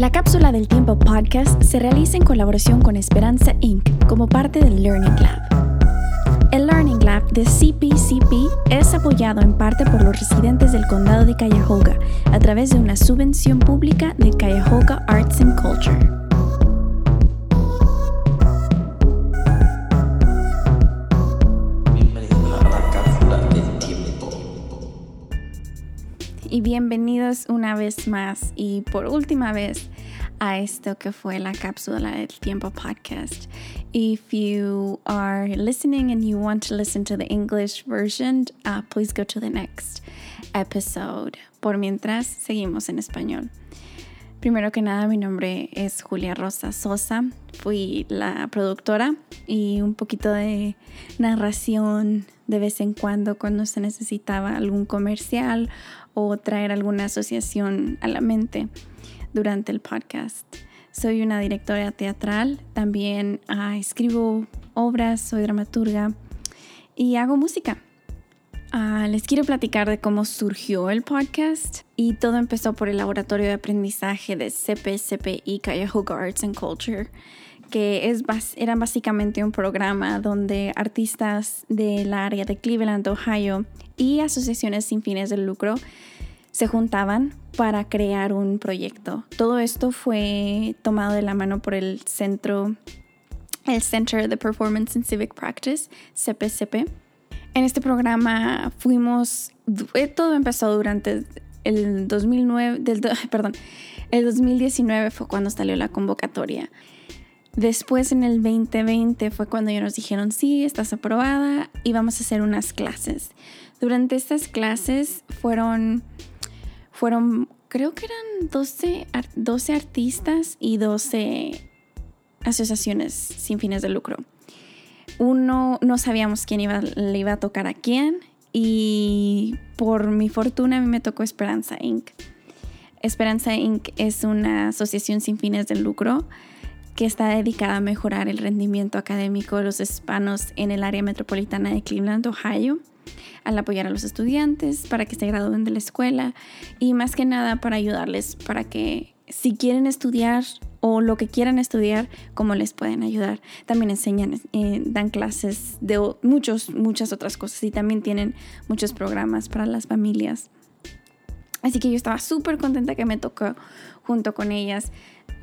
La cápsula del tiempo podcast se realiza en colaboración con Esperanza Inc. como parte del Learning Lab. El Learning Lab de CPCP es apoyado en parte por los residentes del condado de Cuyahoga a través de una subvención pública de Cuyahoga Arts and Culture. Y bienvenidos una vez más y por última vez a esto que fue la cápsula del tiempo podcast. If you are listening and you want to listen to the English version, uh, please go to the next episode. Por mientras, seguimos en español. Primero que nada, mi nombre es Julia Rosa Sosa. Fui la productora y un poquito de narración de vez en cuando cuando se necesitaba algún comercial o traer alguna asociación a la mente durante el podcast. Soy una directora teatral, también ah, escribo obras, soy dramaturga y hago música. Ah, les quiero platicar de cómo surgió el podcast y todo empezó por el laboratorio de aprendizaje de CPCPI Cuyahoga Arts and Culture, que es, era básicamente un programa donde artistas del área de Cleveland, Ohio y asociaciones sin fines de lucro se juntaban para crear un proyecto. Todo esto fue tomado de la mano por el centro, el Center de Performance and Civic Practice, CPCP. En este programa fuimos, eh, todo empezó durante el 2009, del, perdón, el 2019 fue cuando salió la convocatoria. Después en el 2020 fue cuando ellos nos dijeron, sí, estás aprobada y vamos a hacer unas clases. Durante estas clases fueron fueron, creo que eran 12, 12 artistas y 12 asociaciones sin fines de lucro. Uno, no sabíamos quién iba, le iba a tocar a quién y por mi fortuna a mí me tocó Esperanza Inc. Esperanza Inc. es una asociación sin fines de lucro que está dedicada a mejorar el rendimiento académico de los hispanos en el área metropolitana de Cleveland, Ohio al apoyar a los estudiantes para que se gradúen de la escuela y más que nada para ayudarles para que si quieren estudiar o lo que quieran estudiar, cómo les pueden ayudar. También enseñan, eh, dan clases de muchos, muchas otras cosas y también tienen muchos programas para las familias. Así que yo estaba súper contenta que me tocó junto con ellas.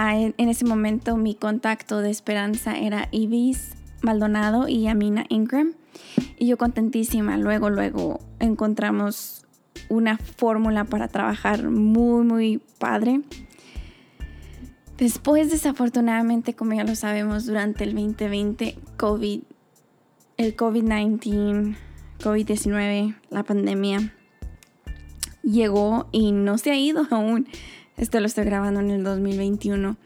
Ah, en ese momento mi contacto de esperanza era Ibis Maldonado y Amina Ingram. Y yo contentísima, luego, luego encontramos una fórmula para trabajar muy, muy padre. Después, desafortunadamente, como ya lo sabemos, durante el 2020, COVID, el COVID-19, COVID-19, la pandemia, llegó y no se ha ido aún. Esto lo estoy grabando en el 2021,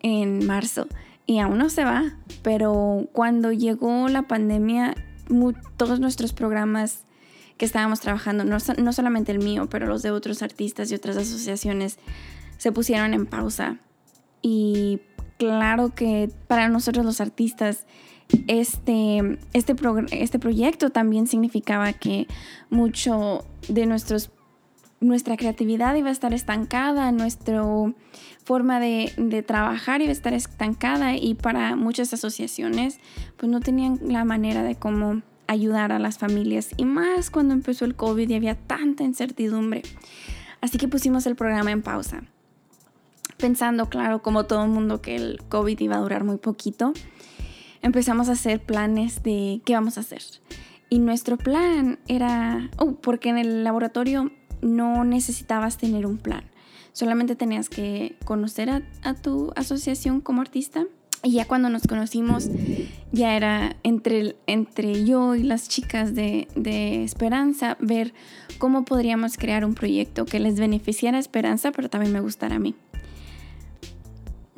en marzo, y aún no se va. Pero cuando llegó la pandemia, todos nuestros programas que estábamos trabajando, no, no solamente el mío, pero los de otros artistas y otras asociaciones, se pusieron en pausa. Y claro que para nosotros los artistas, este, este, este proyecto también significaba que mucho de nuestros, nuestra creatividad iba a estar estancada, nuestra forma de, de, trabajar iba a estar estancada y para muchas asociaciones pues no tenían la manera de cómo ayudar a las familias y más cuando empezó el COVID y había tanta incertidumbre. Así que pusimos el programa en pausa, pensando, claro, como todo el mundo, que el COVID iba a durar muy poquito. Empezamos a hacer planes de qué vamos a hacer. Y nuestro plan era, oh, porque en el laboratorio no necesitabas tener un plan, solamente tenías que conocer a, tu asociación como artista. Y ya cuando nos conocimos, ya era entre, entre yo y las chicas de, de, Esperanza ver cómo podríamos crear un proyecto que les beneficiara a Esperanza, pero también me gustara a mí.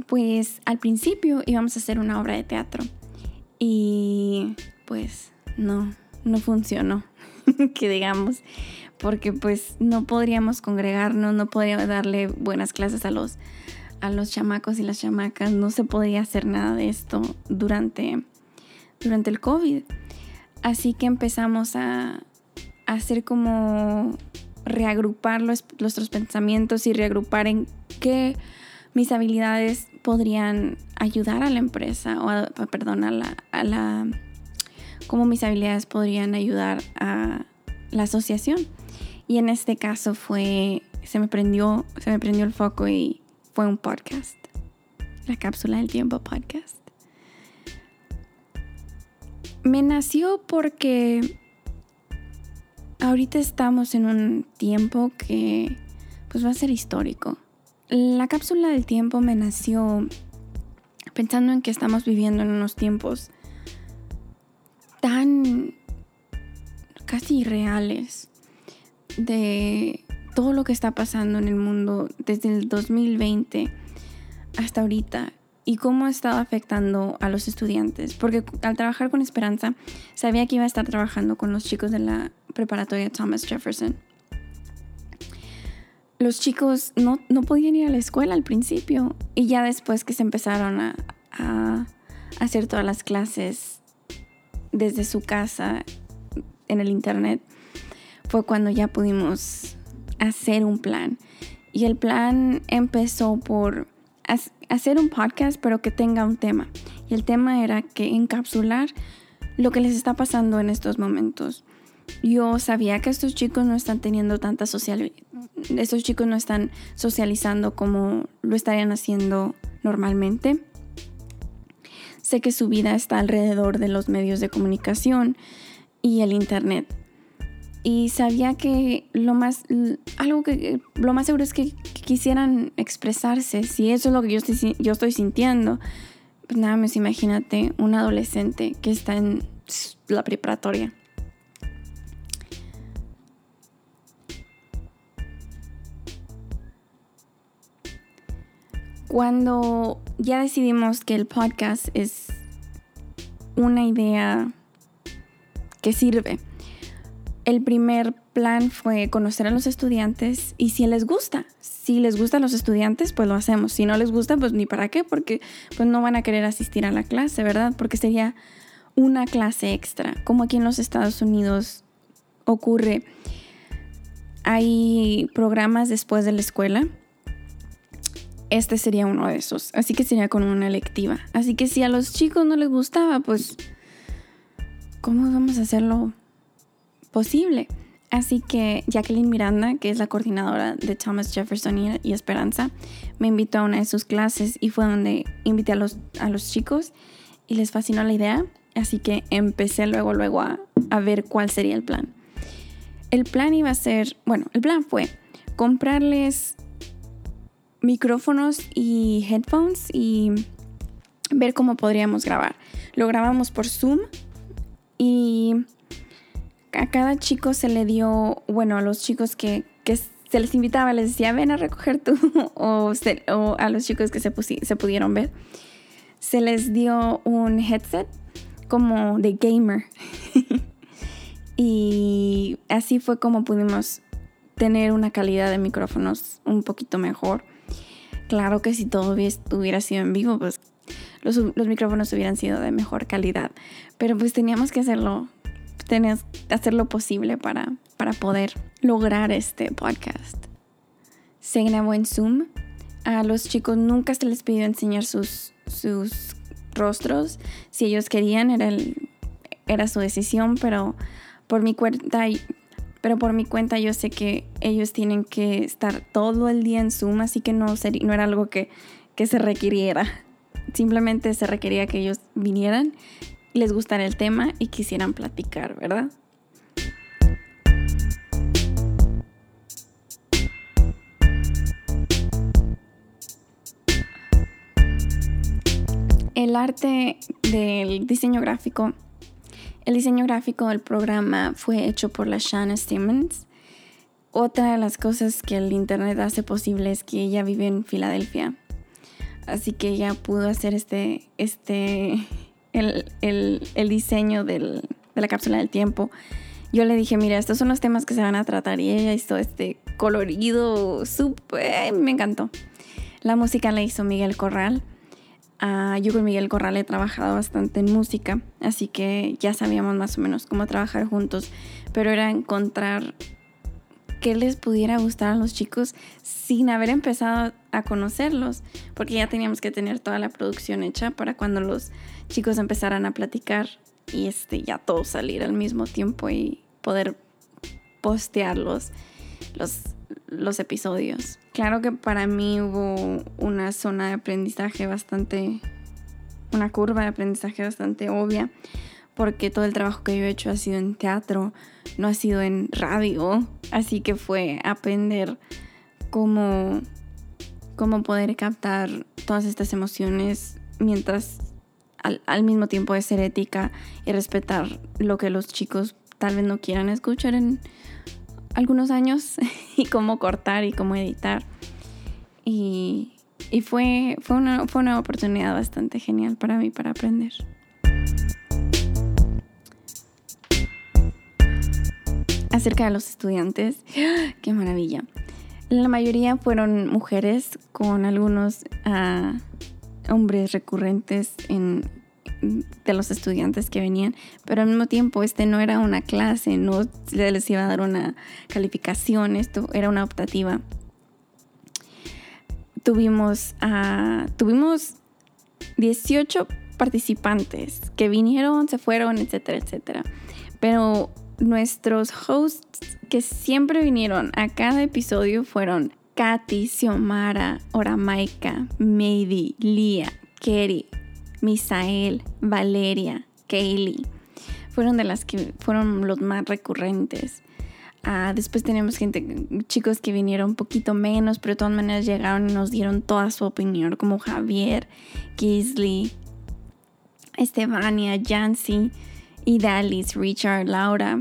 Pues al principio íbamos a hacer una obra de teatro y pues no, no funcionó, que digamos, porque pues no podríamos congregarnos, no podríamos darle buenas clases a los a los chamacos y las chamacas, no se podía hacer nada de esto durante, durante el COVID. Así que empezamos a, hacer como reagrupar los, nuestros pensamientos y reagrupar en qué mis habilidades podrían ayudar a la empresa o, a, perdón, a la, a la, cómo mis habilidades podrían ayudar a la asociación. Y en este caso fue, se me prendió, se me prendió el foco y fue un podcast, la cápsula del tiempo podcast. Me nació porque ahorita estamos en un tiempo que pues va a ser histórico. La cápsula del tiempo me nació pensando en que estamos viviendo en unos tiempos tan casi irreales de todo lo que está pasando en el mundo desde el 2020 hasta ahorita y cómo ha estado afectando a los estudiantes. Porque al trabajar con Esperanza, sabía que iba a estar trabajando con los chicos de la preparatoria Thomas Jefferson. Los chicos no, podían ir a la escuela al principio y ya después que se empezaron a, a hacer todas las clases desde su casa en el internet, fue cuando ya pudimos hacer un plan. Y el plan empezó por hacer un podcast, pero que tenga un tema. Y el tema era que encapsular lo que les está pasando en estos momentos. Yo sabía que estos chicos no están teniendo tanta social, estos chicos no están socializando como lo estarían haciendo normalmente. Sé que su vida está alrededor de los medios de comunicación y el internet y sabía que lo más algo que lo más seguro es que, quisieran expresarse si eso es lo que yo estoy, yo estoy sintiendo pues nada más imagínate un adolescente que está en la preparatoria. Cuando ya decidimos que el podcast es una idea que sirve el primer plan fue conocer a los estudiantes y si les gusta. Si les gusta a los estudiantes, pues lo hacemos. Si no les gusta, pues ni para qué, porque pues no van a querer asistir a la clase, ¿verdad? Porque sería una clase extra, como aquí en los Estados Unidos ocurre. Hay programas después de la escuela. Este sería uno de esos. Así que sería con una electiva. Así que si a los chicos no les gustaba, pues ¿cómo vamos a hacerlo posible. Así que Jacqueline Miranda, que es la coordinadora de Thomas Jefferson y, Esperanza, me invitó a una de sus clases y fue donde invité a los, a los chicos y les fascinó la idea. Así que empecé luego, luego a, a ver cuál sería el plan. El plan iba a ser, bueno, el plan fue comprarles micrófonos y headphones y ver cómo podríamos grabar. Lo grabamos por Zoom y a cada chico se le dio, bueno, a los chicos que, se les invitaba, les decía, ven a recoger tú, o, a los chicos que se, se pudieron ver, se les dio un headset como de gamer. y así fue como pudimos tener una calidad de micrófonos un poquito mejor. Claro que si todo hubiera sido en vivo, pues los micrófonos hubieran sido de mejor calidad. Pero pues teníamos que hacerlo tenías que hacer lo posible para, para poder lograr este podcast. Se grabó en Zoom. A los chicos nunca se les pidió enseñar sus, sus rostros. Si ellos querían, era, el, era su decisión, pero por mi cuenta pero por mi cuenta yo sé que ellos tienen que estar todo el día en Zoom, así que no, sería, no era algo que, que se requiriera. Simplemente se requería que ellos vinieran les gustara el tema y quisieran platicar, ¿verdad? El arte del diseño gráfico. El diseño gráfico del programa fue hecho por la Shanna Simmons. Otra de las cosas que el Internet hace posible es que ella vive en Filadelfia. Así que ella pudo hacer este, este el, diseño de la cápsula del tiempo, yo le dije, mira, estos son los temas que se van a tratar y ella hizo este colorido, súper, me encantó. La música la hizo Miguel Corral. Uh, yo con Miguel Corral he trabajado bastante en música, así que ya sabíamos más o menos cómo trabajar juntos, pero era encontrar qué les pudiera gustar a los chicos sin haber empezado a conocerlos, porque ya teníamos que tener toda la producción hecha para cuando los chicos empezaran a platicar y este ya todo salir al mismo tiempo y poder postearlos los, los episodios. Claro que para mí hubo una zona de aprendizaje bastante, una curva de aprendizaje bastante obvia, porque todo el trabajo que yo he hecho ha sido en teatro, no ha sido en radio, así que fue aprender cómo, cómo poder captar todas estas emociones mientras al, mismo tiempo de ser ética y respetar lo que los chicos tal vez no quieran escuchar en algunos años y cómo cortar y cómo editar. Y, y fue, fue, una, fue una oportunidad bastante genial para mí para aprender. Acerca de los estudiantes. ¡Qué maravilla! La mayoría fueron mujeres con algunos ah, hombres recurrentes en, de los estudiantes que venían, pero al mismo tiempo este no era una clase, no les iba a dar una calificación, esto era una optativa. Tuvimos, uh, tuvimos 18 participantes que vinieron, se fueron, etcétera, etcétera. Pero nuestros hosts que siempre vinieron a cada episodio fueron Katy, Xiomara, Oramaika, Maydi, Lia, Kerry, Misael, Valeria, Kaylee. Fueron de las que fueron los más recurrentes. Ah, después tenemos gente, chicos que vinieron un poquito menos, pero de todas maneras llegaron y nos dieron toda su opinión, como Javier, Gisley, Estebania, Jancy y Dalis, Richard, Laura.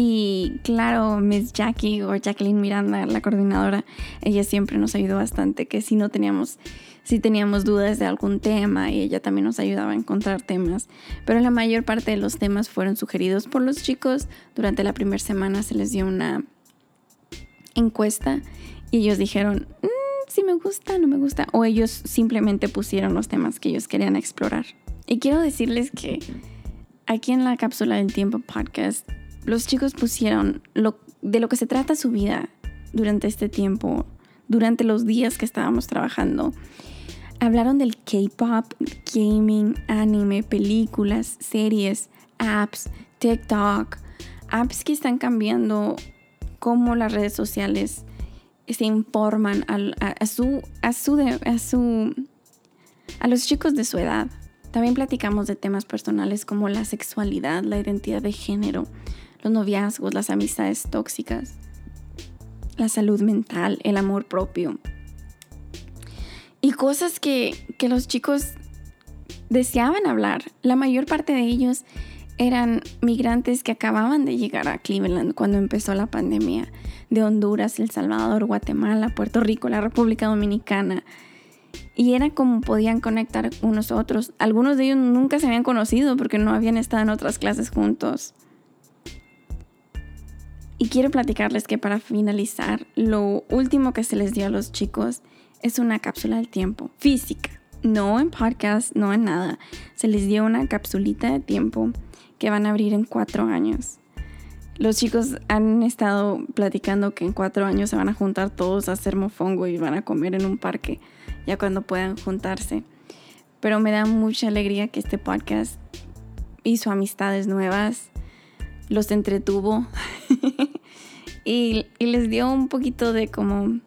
Y claro, Miss Jackie o Jacqueline Miranda, la coordinadora, ella siempre nos ayudó bastante, que si no teníamos, si teníamos dudas de algún tema, y ella también nos ayudaba a encontrar temas. Pero la mayor parte de los temas fueron sugeridos por los chicos. Durante la primera semana se les dio una encuesta y ellos dijeron, mm, si me gusta, no me gusta. O ellos simplemente pusieron los temas que ellos querían explorar. Y quiero decirles que aquí en la cápsula del tiempo podcast, los chicos pusieron de lo que se trata su vida durante este tiempo, durante los días que estábamos trabajando. Hablaron del K-pop, gaming, anime, películas, series, apps, TikTok, apps que están cambiando cómo las redes sociales se informan su, a, su, a, su, a los chicos de su edad. También platicamos de temas personales como la sexualidad, la identidad de género, los noviazgos, las amistades tóxicas, la salud mental, el amor propio. Y cosas que, que los chicos deseaban hablar. La mayor parte de ellos eran migrantes que acababan de llegar a Cleveland cuando empezó la pandemia, de Honduras, El Salvador, Guatemala, Puerto Rico, la República Dominicana, y era como podían conectar unos otros. Algunos de ellos nunca se habían conocido porque no habían estado en otras clases juntos. Y quiero platicarles que para finalizar, lo último que se les dio a los chicos es una cápsula del tiempo física. No en podcast, no en nada. Se les dio una capsulita de tiempo que van a abrir en cuatro años. Los chicos han estado platicando que en cuatro años se van a juntar todos a hacer mofongo y van a comer en un parque ya cuando puedan juntarse. Pero me da mucha alegría que este podcast hizo amistades nuevas, los entretuvo y, les dio un poquito de como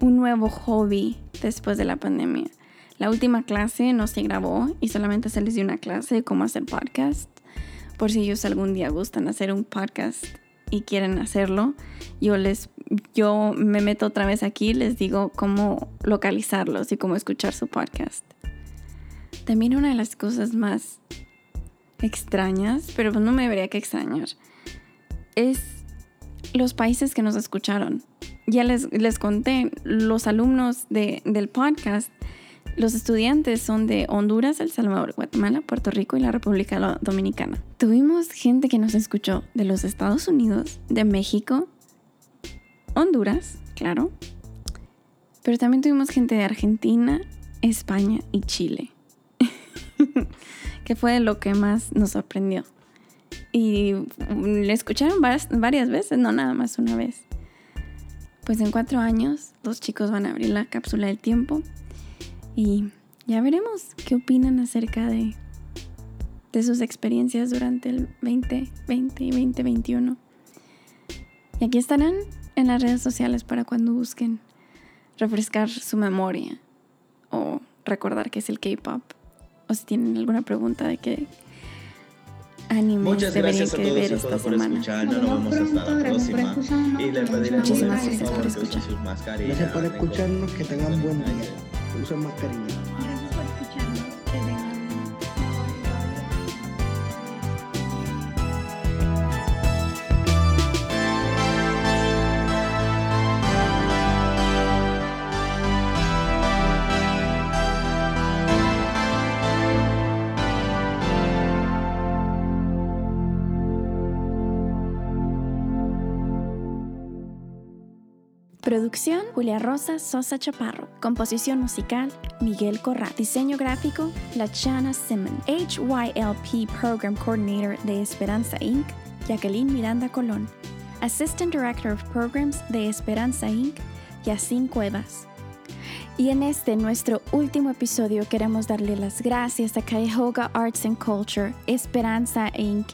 un nuevo hobby después de la pandemia. La última clase no se grabó y solamente se les dio una clase de cómo hacer podcast. Por si ellos algún día gustan hacer un podcast y quieren hacerlo, yo les yo me meto otra vez aquí, les digo cómo localizarlos y cómo escuchar su podcast. También una de las cosas más extrañas, pero no me debería que extrañar, es los países que nos escucharon. Ya les, les conté, los alumnos de, del podcast, los estudiantes son de Honduras, El Salvador, Guatemala, Puerto Rico y la República Dominicana. Tuvimos gente que nos escuchó de los Estados Unidos, de México, Honduras, claro. Pero también tuvimos gente de Argentina, España y Chile. que fue lo que más nos sorprendió. Y le escucharon varias, veces, no nada más una vez. Pues en cuatro años los chicos van a abrir la cápsula del tiempo y ya veremos qué opinan acerca de, de sus experiencias durante el 2020 y 2021. Y aquí estarán en las redes sociales para cuando busquen refrescar su memoria o recordar qué es el K-pop. O si tienen alguna pregunta de qué animes Muchas gracias a todos y a todas por semana. escucharnos. Nos vemos hasta la próxima. Y les pediremos Muchísimas por gracias por favor que usen escuchar. sus mascarillas. Gracias por escucharnos, que tengan buen día. Usen mascarilla. Producción Julia Rosa Sosa Chaparro. Composición musical Miguel Corral. Diseño gráfico Lachana Simon. HYLP Program Coordinator de Esperanza Inc. Jacqueline Miranda Colón. Assistant Director of Programs de Esperanza Inc. Yacine Cuevas. Y en este nuestro último episodio queremos darle las gracias a Cuyahoga Arts and Culture, Esperanza Inc.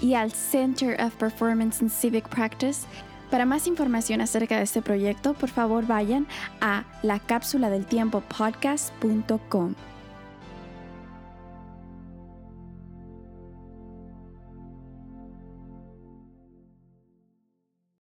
y al Center of Performance and Civic Practice. Para más información acerca de este proyecto, por favor vayan a la